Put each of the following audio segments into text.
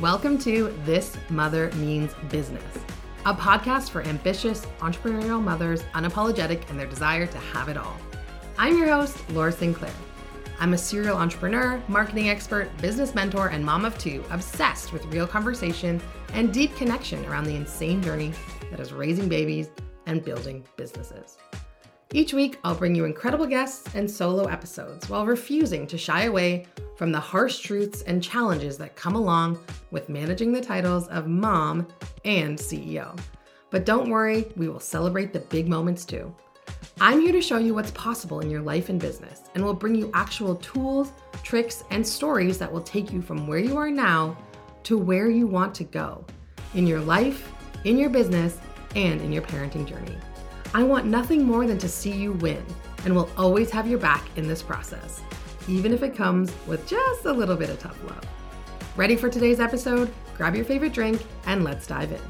Welcome to This Mother Means Business, a podcast for ambitious entrepreneurial mothers unapologetic in their desire to have it all. I'm your host, Laura Sinclair. I'm a serial entrepreneur, marketing expert, business mentor, and mom of two, obsessed with real conversation and deep connection around the insane journey that is raising babies and building businesses. Each week, I'll bring you incredible guests and solo episodes while refusing to shy away from the harsh truths and challenges that come along with managing the titles of mom and CEO. But don't worry, we will celebrate the big moments too. I'm here to show you what's possible in your life and business, and will bring you actual tools, tricks, and stories that will take you from where you are now to where you want to go in your life, in your business, and in your parenting journey. I want nothing more than to see you win and will always have your back in this process, even if it comes with just a little bit of tough love. Ready for today's episode? Grab your favorite drink and let's dive in.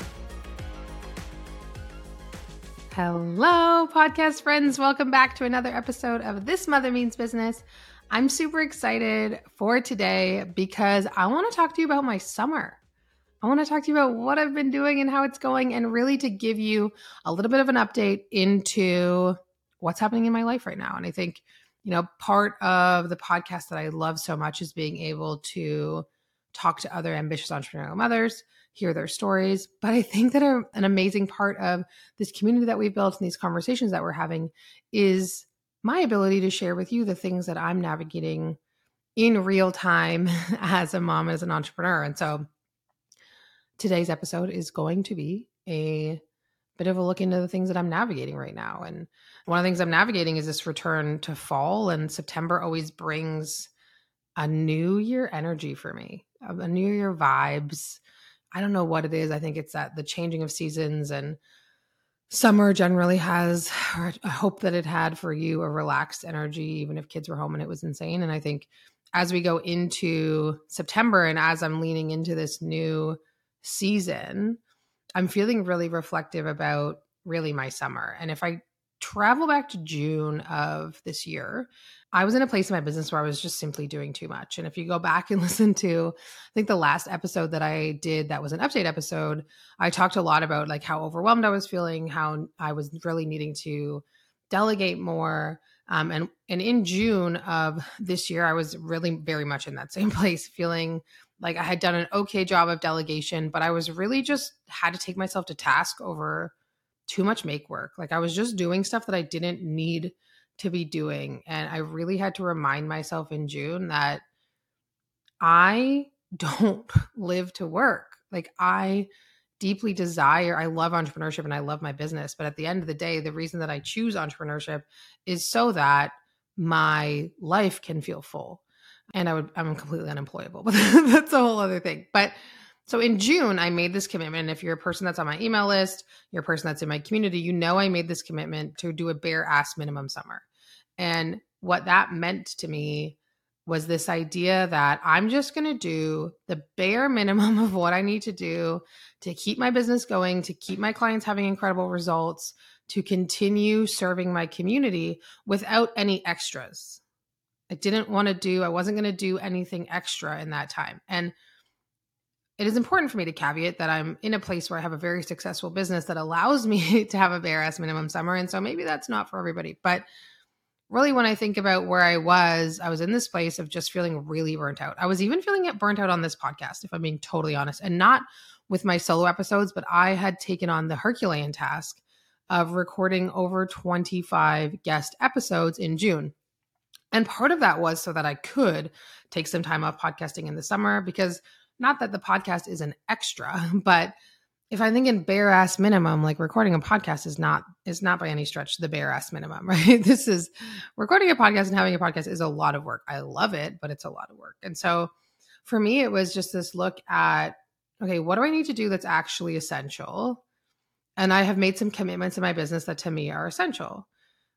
Hello, podcast friends. Welcome back to another episode of This Mother Means Business. I'm super excited for today because I want to talk to you about my summer. I want to talk to you about what I've been doing and how it's going, and really to give you a little bit of an update into what's happening in my life right now. And I think, you know, part of the podcast that I love so much is being able to talk to other ambitious entrepreneurial mothers, hear their stories. But I think that a, an amazing part of this community that we've built and these conversations that we're having is my ability to share with you the things that I'm navigating in real time as a mom, as an entrepreneur. And so, today's episode is going to be a bit of a look into the things that I'm navigating right now. And one of the things I'm navigating is this return to fall, and September always brings a new year energy for me, um, a new year vibes. I don't know what it is. I think it's that the changing of seasons and summer generally has, or I hope that it had for you, a relaxed energy, even if kids were home and it was insane. And I think as we go into September and as I'm leaning into this new season, I'm feeling really reflective about really my summer. And if I travel back to June of this year, I was in a place in my business where I was just simply doing too much. And if you go back and listen to, I think the last episode that I did that was an update episode, I talked a lot about like how overwhelmed I was feeling, how I was really needing to delegate more. Um, and and in June of this year, I was really very much in that same place, feeling like I had done an okay job of delegation, but I was really just had to take myself to task over too much make work. Like I was just doing stuff that I didn't need to be doing. And I really had to remind myself in June that I don't live to work. Like I deeply desire, I love entrepreneurship and I love my business. But at the end of the day, the reason that I choose entrepreneurship is so that my life can feel full and I would I'm completely unemployable. But that's a whole other thing. But so in June, I made this commitment. If you're a person that's on my email list, you're a person that's in my community, you know I made this commitment to do a bare ass minimum summer. And what that meant to me was this idea that I'm just going to do the bare minimum of what I need to do to keep my business going, to keep my clients having incredible results, to continue serving my community without any extras. I didn't want to do, I wasn't going to do anything extra in that time. And it is important for me to caveat that I'm in a place where I have a very successful business that allows me to have a bare ass minimum summer. And so maybe that's not for everybody. But really, when I think about where I was, I was in this place of just feeling really burnt out. I was even feeling it burnt out on this podcast, if I'm being totally honest, and not with my solo episodes, but I had taken on the Herculean task of recording over 25 guest episodes in June. And part of that was so that I could take some time off podcasting in the summer because not that the podcast is an extra, but if I think in bare ass minimum, like recording a podcast is not is not by any stretch the bare ass minimum, right? This is recording a podcast and having a podcast is a lot of work. I love it, but it's a lot of work. And so for me, it was just this look at okay, what do I need to do that's actually essential? And I have made some commitments in my business that to me are essential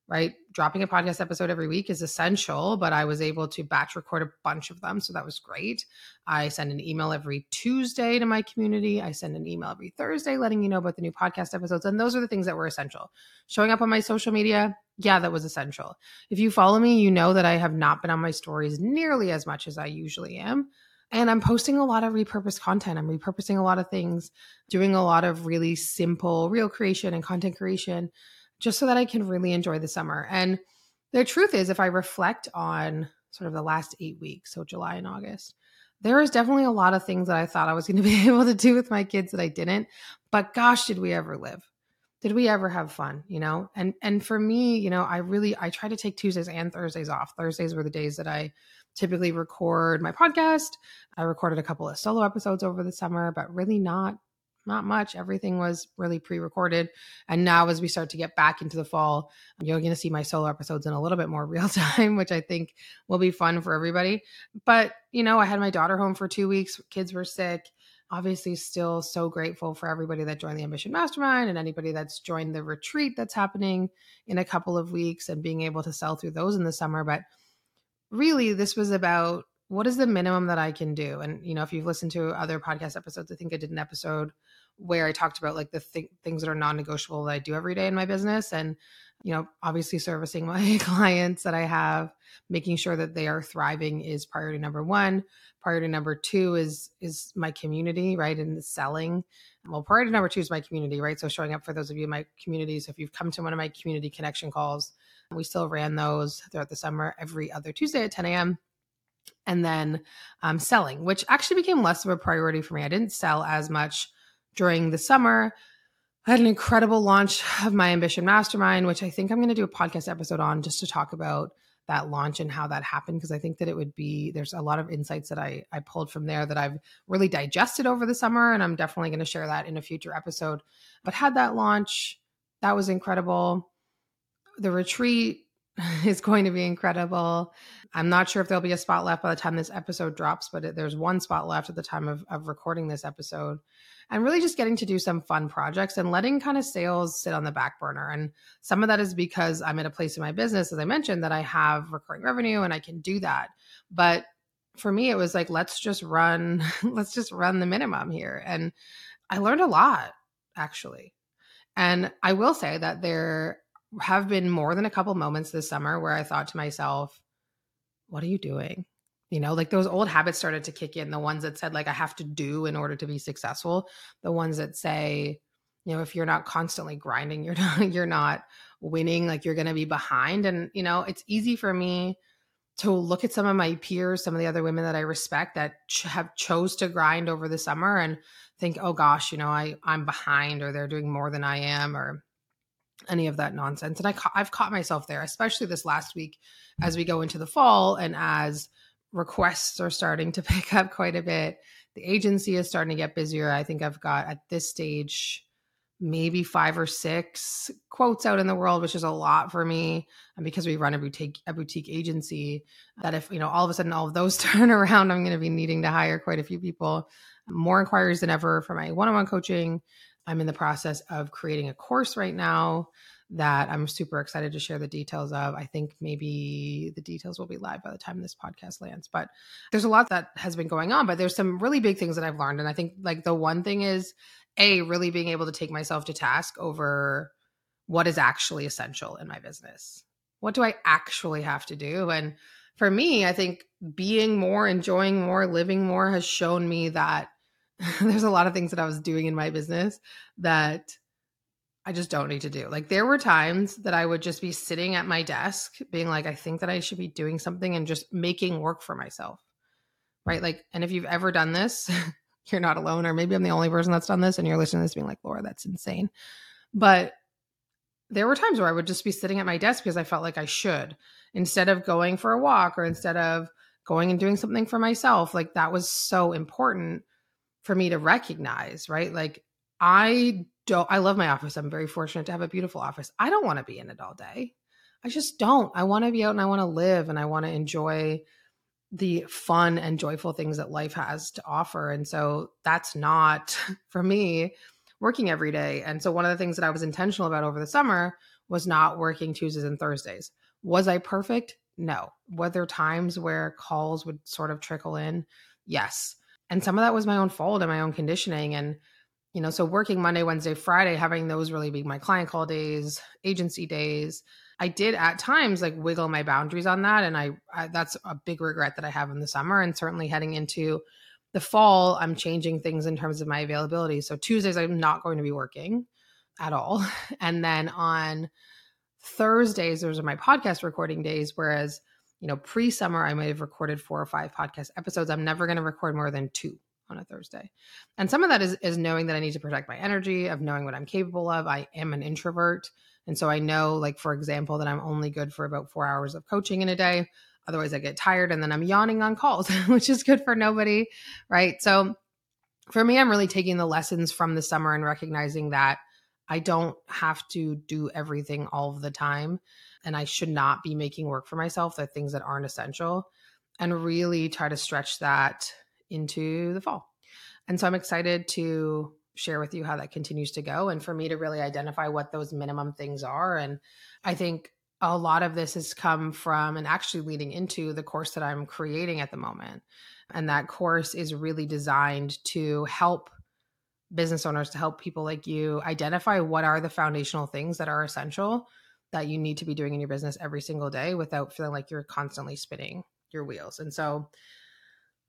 right? Dropping a podcast episode every week is essential, but I was able to batch record a bunch of them. So that was great. I send an email every Tuesday to my community. I send an email every Thursday letting you know about the new podcast episodes. And those are the things that were essential. Showing up on my social media, yeah, that was essential. If you follow me, you know that I have not been on my stories nearly as much as I usually am. And I'm posting a lot of repurposed content. I'm repurposing a lot of things, doing a lot of really simple reel creation and content creation just so that I can really enjoy the summer. And the truth is, if I reflect on sort of the last eight weeks, so July and August, there was definitely a lot of things that I thought I was going to be able to do with my kids that I didn't. But gosh, did we ever live? Did we ever have fun? You know, and and for me, you know, I really I try to take Tuesdays and Thursdays off. Thursdays were the days that I typically record my podcast. I recorded a couple of solo episodes over the summer, but really not not much. Everything was really pre-recorded. And now as we start to get back into the fall, you're going to see my solo episodes in a little bit more real time, which I think will be fun for everybody. But, you know, I had my daughter home for 2 weeks, kids were sick. Obviously still so grateful for everybody that joined the Ambition Mastermind and anybody that's joined the retreat that's happening in a couple of weeks and being able to sell through those in the summer, but really this was about what is the minimum that I can do? And you know, if you've listened to other podcast episodes, I think I did an episode where I talked about like the th- things that are non-negotiable that I do every day in my business and you know, obviously servicing my clients that I have, making sure that they are thriving is priority number 1. Priority number 2 is is my community, right? And selling. Well, priority number 2 is my community, right? So showing up for those of you in my community so if you've come to one of my community connection calls, we still ran those throughout the summer every other Tuesday at 10 a.m and then um, selling, which actually became less of a priority for me. I didn't sell as much during the summer. I had an incredible launch of my Ambition Mastermind, which I think I'm going to do a podcast episode on just to talk about that launch and how that happened because I think that it would be there's a lot of insights that I I pulled from there that I've really digested over the summer and I'm definitely going to share that in a future episode. But had that launch, that was incredible. The retreat is going to be incredible. I'm not sure if there'll be a spot left by the time this episode drops, but it, there's one spot left at the time of, of recording this episode. And really just getting to do some fun projects and letting kind of sales sit on the back burner. And some of that is because I'm at a place in my business, as I mentioned, that I have recurring revenue and I can do that. But for me, it was like, let's just run, let's just run the minimum here. And I learned a lot, actually. And I will say that there have been more than a couple moments this summer where I thought to myself, what are you doing? You know, like those old habits started to kick in, the ones that said, like, I have to do in order to be successful, the ones that say, you know, if you're not constantly grinding, you're not, you're not winning, like you're going to be behind. And, you know, it's easy for me to look at some of my peers, some of the other women that I respect that ch- have chose to grind over the summer and think, oh gosh, you know, I, I'm behind or they're doing more than I am or any of that nonsense. And I ca- I've caught myself there, especially this last week as we go into the fall and as requests are starting to pick up quite a bit. The agency is starting to get busier. I think I've got at this stage maybe five or six quotes out in the world, which is a lot for me. And because we run a boutique a boutique agency, that if you know all of a sudden all of those turn around, I'm going to be needing to hire quite a few people. More inquiries than ever for my one-on-one coaching. I'm in the process of creating a course right now that I'm super excited to share the details of. I think maybe the details will be live by the time this podcast lands. But there's a lot that has been going on, but there's some really big things that I've learned. And I think like the one thing is a really being able to take myself to task over what is actually essential in my business. What do I actually have to do? And for me, I think being more, enjoying more, living more has shown me that there's a lot of things that I was doing in my business that I just don't need to do. Like there were times that I would just be sitting at my desk being like I think that I should be doing something and just making work for myself. Right? Mm-hmm. Like and if you've ever done this, you're not alone or maybe I'm the only person that's done this and you're listening to this being like, "Laura, that's insane." But there were times where I would just be sitting at my desk because I felt like I should instead of going for a walk or instead of going and doing something for myself. Like that was so important for me to recognize, right? Like I don't I love my office. I'm very fortunate to have a beautiful office. I don't want to be in it all day. I just don't. I want to be out and I want to live and I want to enjoy the fun and joyful things that life has to offer. And so that's not for me working every day. And so one of the things that I was intentional about over the summer was not working Tuesdays and Thursdays. Was I perfect? No. Were there times where calls would sort of trickle in? Yes and some of that was my own fault and my own conditioning and you know so working monday wednesday friday having those really be my client call days agency days i did at times like wiggle my boundaries on that and I, I, that's a big regret that i have in the summer and certainly heading into the fall, I'm changing things in terms of my availability. So Tuesdays, I'm not going to be working at all. And then on Thursdays, those are my podcast recording days. Whereas, you know, pre summer, I might have recorded four or five podcast episodes. I'm never going to record more than two on a Thursday. And some of that is, is knowing that I need to protect my energy, of knowing what I'm capable of. I am an introvert. And so I know, like, for example, that I'm only good for about four hours of coaching in a day. Otherwise, I get tired and then I'm yawning on calls, which is good for nobody. Right. So for me, I'm really taking the lessons from the summer and recognizing that I don't have to do everything all of the time. And I should not be making work for myself, the things that aren't essential, and really try to stretch that into the fall. And so I'm excited to share with you how that continues to go and for me to really identify what those minimum things are. And I think a lot of this has come from and actually leading into the course that I'm creating at the moment. And that course is really designed to help business owners, to help people like you identify what are the foundational things that are essential that you need to be doing in your business every single day without feeling like you're constantly spinning your wheels. And so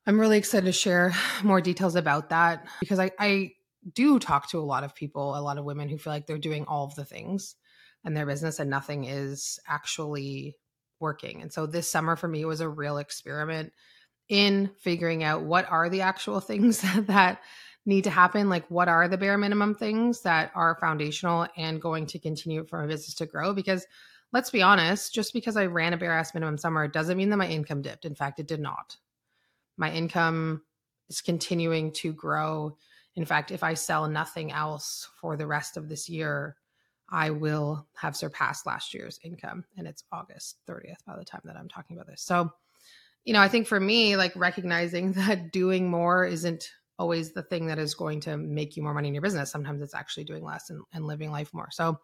I'm really excited to share more details about that because I, I do talk to a lot of people, a lot of women who feel like they're doing all of the things in their business and nothing is actually working. And so this summer for me was a real experiment in figuring out what are the actual things that need to happen like what are the bare minimum things that are foundational and going to continue for my business to grow because let's be honest just because i ran a bare ass minimum summer doesn't mean that my income dipped in fact it did not my income is continuing to grow in fact, if I sell nothing else for the rest of this year, I will have surpassed last year's income. And it's August 30th by the time that I'm talking about this. So, you know, I think for me, like recognizing that doing more isn't always the thing that is going to make you more money in your business. Sometimes it's actually doing less and, and living life more. So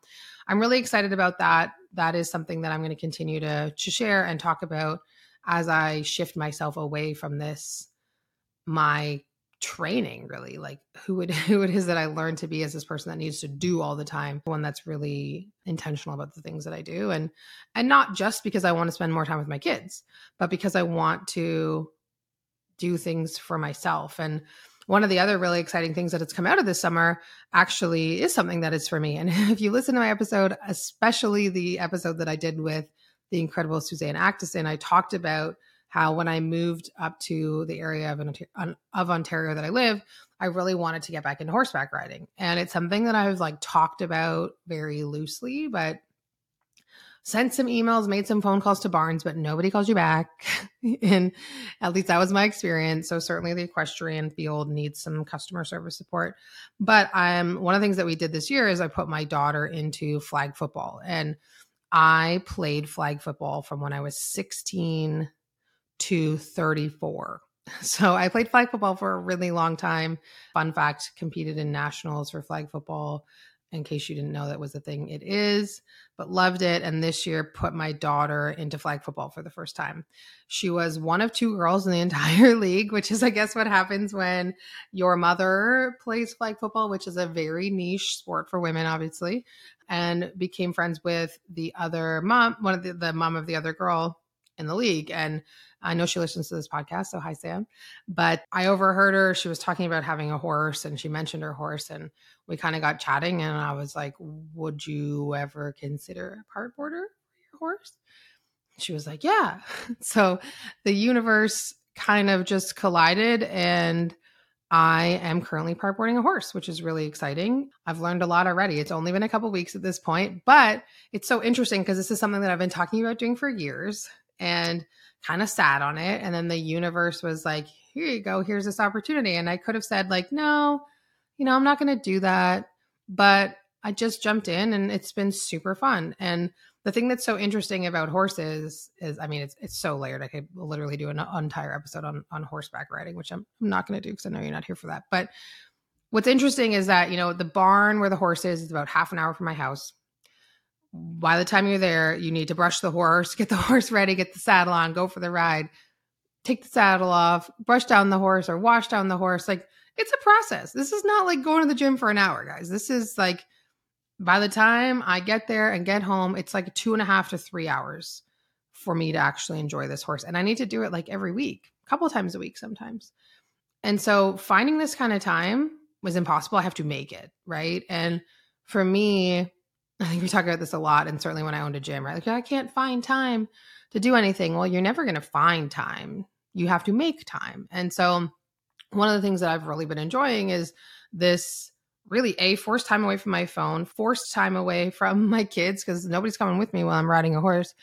I'm really excited about that. That is something that I'm going to continue to, to share and talk about as I shift myself away from this, my training really like who it who it is that I learned to be as this person that needs to do all the time one that's really intentional about the things that I do and and not just because I want to spend more time with my kids but because I want to do things for myself and one of the other really exciting things that has come out of this summer actually is something that is for me and if you listen to my episode especially the episode that I did with the incredible Suzanne Actison I talked about how when I moved up to the area of, of Ontario that I live, I really wanted to get back into horseback riding. And it's something that I've like talked about very loosely, but sent some emails, made some phone calls to barns, but nobody calls you back. and at least that was my experience. So certainly the equestrian field needs some customer service support. But um, one of the things that we did this year is I put my daughter into flag football. And I played flag football from when I was 16 to 34. So I played flag football for a really long time. Fun fact, competed in nationals for flag football. In case you didn't know that was a thing, it is, but loved it. And this year put my daughter into flag football for the first time. She was one of two girls in the entire league, which is, I guess, what happens when your mother plays flag football, which is a very niche sport for women, obviously, and became friends with the other mom, one of the, the mom of the other girl in the league. And I know she listens to this podcast, so hi Sam. But I overheard her. She was talking about having a horse, and she mentioned her horse, and we kind of got chatting. And I was like, "Would you ever consider a part boarder for your horse?" She was like, "Yeah." so the universe kind of just collided, and I am currently part boarding a horse, which is really exciting. I've learned a lot already. It's only been a couple weeks at this point, but it's so interesting because this is something that I've been talking about doing for years. And kind of sat on it. And then the universe was like, here you go, here's this opportunity. And I could have said, like, no, you know, I'm not going to do that. But I just jumped in and it's been super fun. And the thing that's so interesting about horses is, I mean, it's it's so layered. I could literally do an entire episode on on horseback riding, which I'm, I'm not going to do because I know you're not here for that. But what's interesting is that you know the barn where the horse is is about half an hour from my house by the time you're there, you need to brush the horse, get the horse ready, get the saddle on, go for the ride, take the saddle off, brush down the horse or wash down the horse. Like it's a process. This is not like going to the gym for an hour, guys. This is like by the time I get there and get home, it's like two and a half to three hours for me to actually enjoy this horse. And I need to do it like every week, a couple times a week sometimes. And so finding this kind of time was impossible. I have to make it, right? And for me, I think we talk about this a lot, and certainly when I owned a gym, right? Like I can't find time to do anything. Well, you're never going to find time. You have to make time. And so one of the things that I've really been enjoying is this really a forced time away from my phone, forced time away from my kids because nobody's coming with me while I'm riding a horse.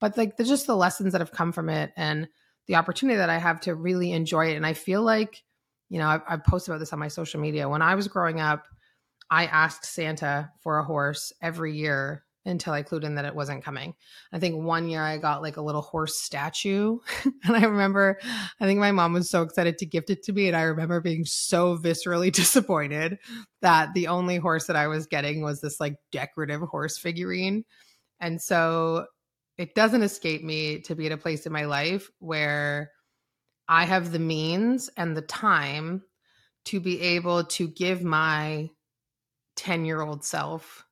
But like the, just the lessons that have come from it and the opportunity that I have to really enjoy it. And I feel like, you know, I've, I've posted about this on my social media. When I was growing up, I asked Santa for a horse every year until I clued in that it wasn't coming. I think one year I got like a little horse statue. and I remember, I think my mom was so excited to gift it to me. And I remember being so viscerally disappointed that the only horse that I was getting was this like decorative horse figurine. And so it doesn't escape me to be at a place in my life where I have the means and the time to be able to give my 10 year old self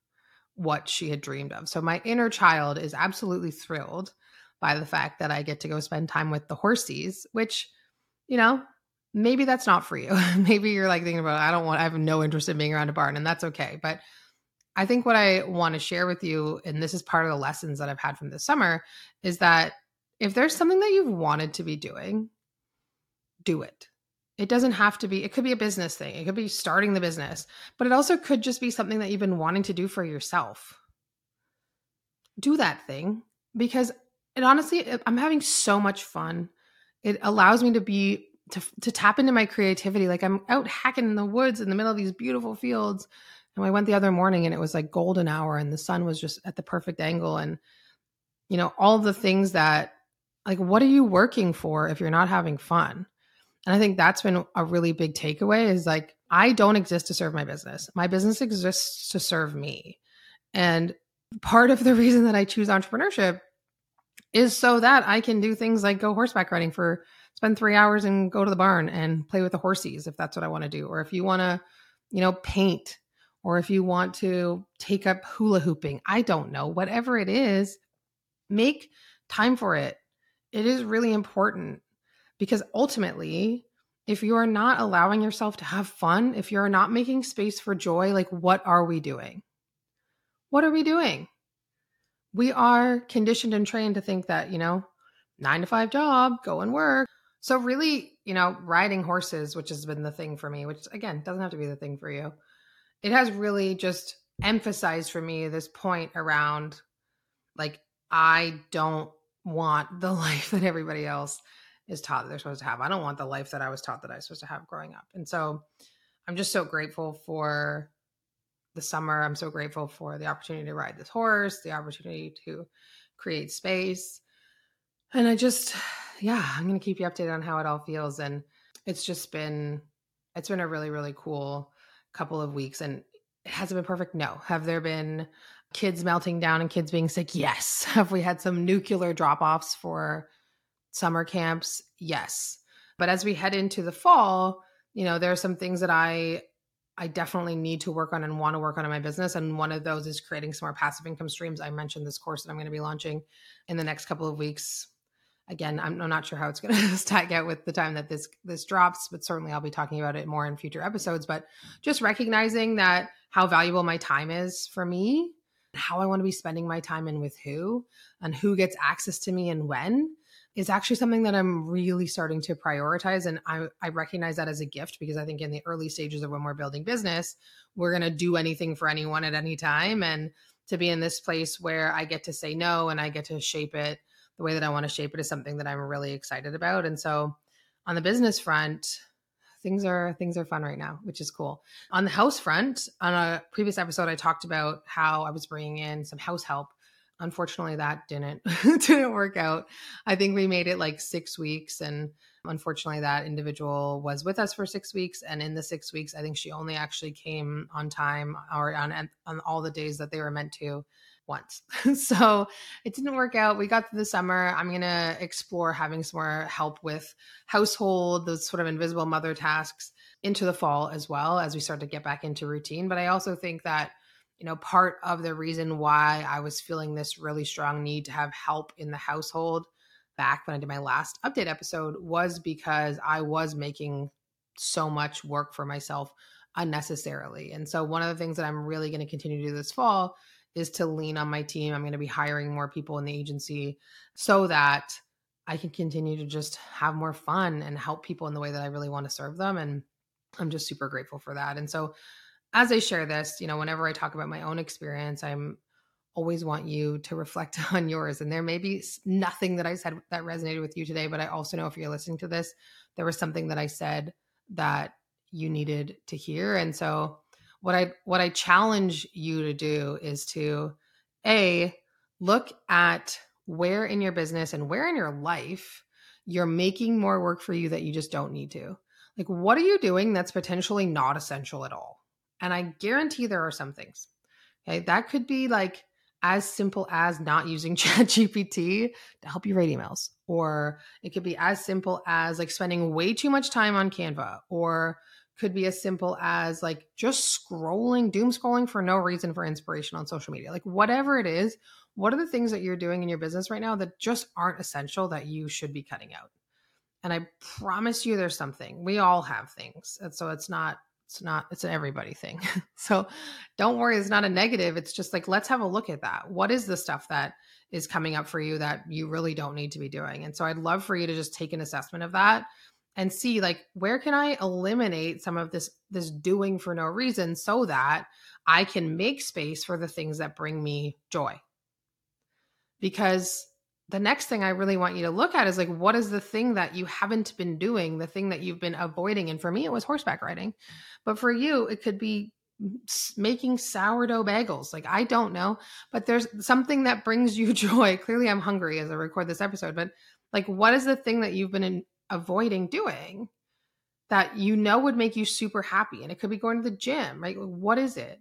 what she had dreamed of. So my inner child is absolutely thrilled by the fact that I get to go spend time with the horsies, which, you know, maybe that's not for you. maybe you're like thinking about, I don't want, I have no interest in being around a barn, and that's okay. But I think what I want to share with you, and this is part of the lessons that I've had from this summer, is that if there's something that you've wanted to be doing, do it. It doesn't have to be, it could be a business thing. It could be starting the business, but it also could just be something that you've been wanting to do for yourself. Do that thing because it honestly, I'm having so much fun. It allows me to be, to, to tap into my creativity. Like I'm out hacking in the woods in the middle of these beautiful fields. And I went the other morning and it was like golden hour and the sun was just at the perfect angle. And, you know, all the things that, like, what are you working for if you're not having fun? And I think that's been a really big takeaway is like, I don't exist to serve my business. My business exists to serve me. And part of the reason that I choose entrepreneurship is so that I can do things like go horseback riding for spend three hours and go to the barn and play with the horses if that's what I want to do. Or if you want to, you know, paint, or if you want to take up hula hooping, I don't know, whatever it is, make time for it. It is really important. Because ultimately, if you are not allowing yourself to have fun, if you're not making space for joy, like what are we doing? What are we doing? We are conditioned and trained to think that, you know, nine to five job, go and work. So, really, you know, riding horses, which has been the thing for me, which again doesn't have to be the thing for you, it has really just emphasized for me this point around like, I don't want the life that everybody else is taught that they're supposed to have. I don't want the life that I was taught that I was supposed to have growing up. And so I'm just so grateful for the summer. I'm so grateful for the opportunity to ride this horse, the opportunity to create space. And I just, yeah, I'm going to keep you updated on how it all feels. And it's just been, it's been a really, really cool couple of weeks. And it hasn't been perfect. No. Have there been kids melting down and kids being sick? Yes. Have we had some nuclear drop offs for summer camps, yes. But as we head into the fall, you know, there are some things that I I definitely need to work on and want to work on in my business. And one of those is creating some more passive income streams. I mentioned this course that I'm going to be launching in the next couple of weeks. Again, I'm, not sure how it's going to stack out with the time that this this drops, but certainly I'll be talking about it more in future episodes. But just recognizing that how valuable my time is for me, how I want to be spending my time and with who, and who gets access to me and when is actually something that I'm really starting to prioritize. And I, I recognize that as a gift because I think in the early stages of when we're building business, we're going to do anything for anyone at any time. And to be in this place where I get to say no and I get to shape it the way that I want to shape it is something that I'm really excited about. And so on the business front, things are things are fun right now, which is cool. On the house front, on a previous episode I talked about how I was bringing in some house help unfortunately that didn't didn't work out. I think we made it like six weeks and unfortunately that individual was with us for six weeks and in the six weeks i think she only actually came on time or on, on all the days that they were meant to once. So it didn't work out. We got through the summer. I'm going to explore having some more help with household those sort of invisible mother tasks into the fall as well as we start to get back into routine. But i also think that you know, part of the reason why I was feeling this really strong need to have help in the household back when I did my last update episode was because I was making so much work for myself unnecessarily. And so one of the things that I'm really going to continue to do this fall is to lean on my team. I'm going to be hiring more people in the agency so that I can continue to just have more fun and help people in the way that I really want to serve them. And I'm just super grateful for that. And so as I share this, you know, whenever I talk about my own experience, I'm always want you to reflect on yours. And there may be nothing that I said that resonated with you today, but I also know if you're listening to this, there was something that I said that you needed to hear. And so what I what I challenge you to do is to a look at where in your business and where in your life you're making more work for you that you just don't need to. Like what are you doing that's potentially not essential at all? And I guarantee there are some things. Okay, that could be like as simple as not using ChatGPT to help you write emails. Or it could be as simple as like spending way too much time on Canva or could be as simple as like just scrolling, doom scrolling for no reason for inspiration on social media. Like whatever it is, what are the things that you're doing in your business right now that just aren't essential that you should be cutting out? And I promise you there's something. We all have things. And so it's not it's not it's an everybody thing. so don't worry, it's not a negative. It's just like let's have a look at that. What is the stuff that is coming up for you that you really don't need to be doing? And so I'd love for you to just take an assessment of that and see like where can I eliminate some of this this doing for no reason so that I can make space for the things that bring me joy. Because the next thing I really want you to look at is like, what is the thing that you haven't been doing, the thing that you've been avoiding? And for me, it was horseback riding. But for you, it could be making sourdough bagels. Like, I don't know, but there's something that brings you joy. Clearly, I'm hungry as I record this episode, but like, what is the thing that you've been in, avoiding doing that you know would make you super happy? And it could be going to the gym, right? What is it?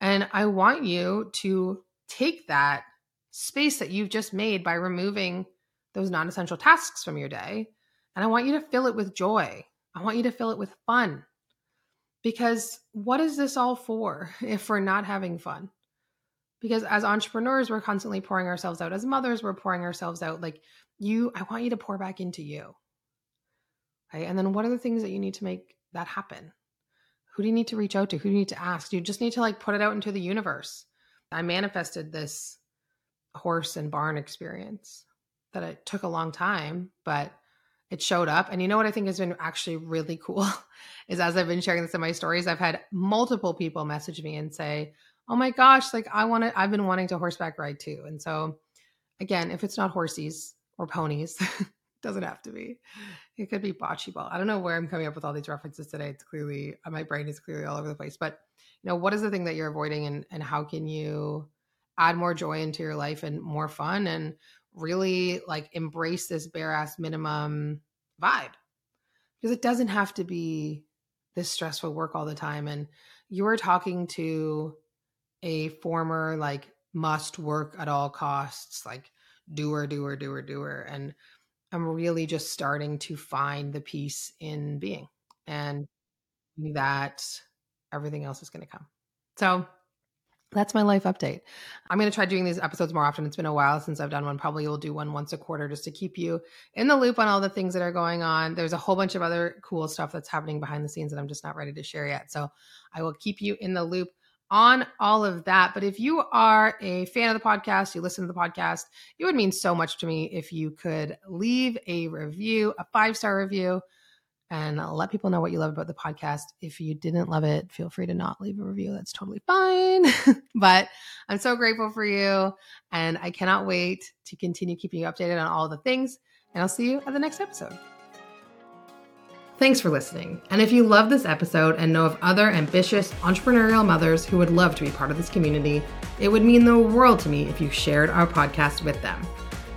And I want you to take that space that you've just made by removing those non essential tasks from your day. And I want you to fill it with joy. I want you to fill it with fun. Because what is this all for if we're not having fun? Because as entrepreneurs, we're constantly pouring ourselves out. As mothers, we're pouring ourselves out. Like you, I want you to pour back into you. Right. And then what are the things that you need to make that happen? Who do you need to reach out to? Who do you need to ask? You just need to like put it out into the universe. I manifested this horse and barn experience that it took a long time, but it showed up. And you know what I think has been actually really cool is as I've been sharing this in my stories, I've had multiple people message me and say, Oh my gosh, like I want to, I've been wanting to horseback ride too. And so, again, if it's not horsies or ponies, doesn't have to be. It could be bocce ball. I don't know where I'm coming up with all these references today. It's clearly, my brain is clearly all over the place. But, you know, what is the thing that you're avoiding and, and how can you add more joy into your life and more fun and really like embrace this bare ass minimum vibe. Because it doesn't have to be this stressful work all the time and you're talking to a former like must work at all costs like doer doer doer doer and i'm really just starting to find the peace in being and that everything else is going to come. So that's my life update. I'm going to try doing these episodes more often. It's been a while since I've done one. Probably we'll do one once a quarter just to keep you in the loop on all the things that are going on. There's a whole bunch of other cool stuff that's happening behind the scenes that I'm just not ready to share yet. So I will keep you in the loop on all of that. But if you are a fan of the podcast, you listen to the podcast, it would mean so much to me if you could leave a review, a five star review and let people know what you love about the podcast. If you didn't love it, feel free to not leave a review. That's totally fine. but I'm so grateful for you. And I cannot wait to continue keeping you updated on all the things. And I'll see you at the next episode. Thanks for listening. And if you love this episode and know of other ambitious entrepreneurial mothers who would love to be part of this community, it would mean the world to me if you shared our podcast with them.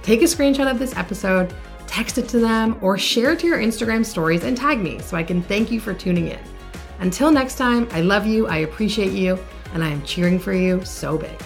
Take a screenshot of this episode text it to them, or share it to your Instagram stories and tag me so I can thank you for tuning in. Until next time, I love you, I appreciate you, and I am cheering for you so big.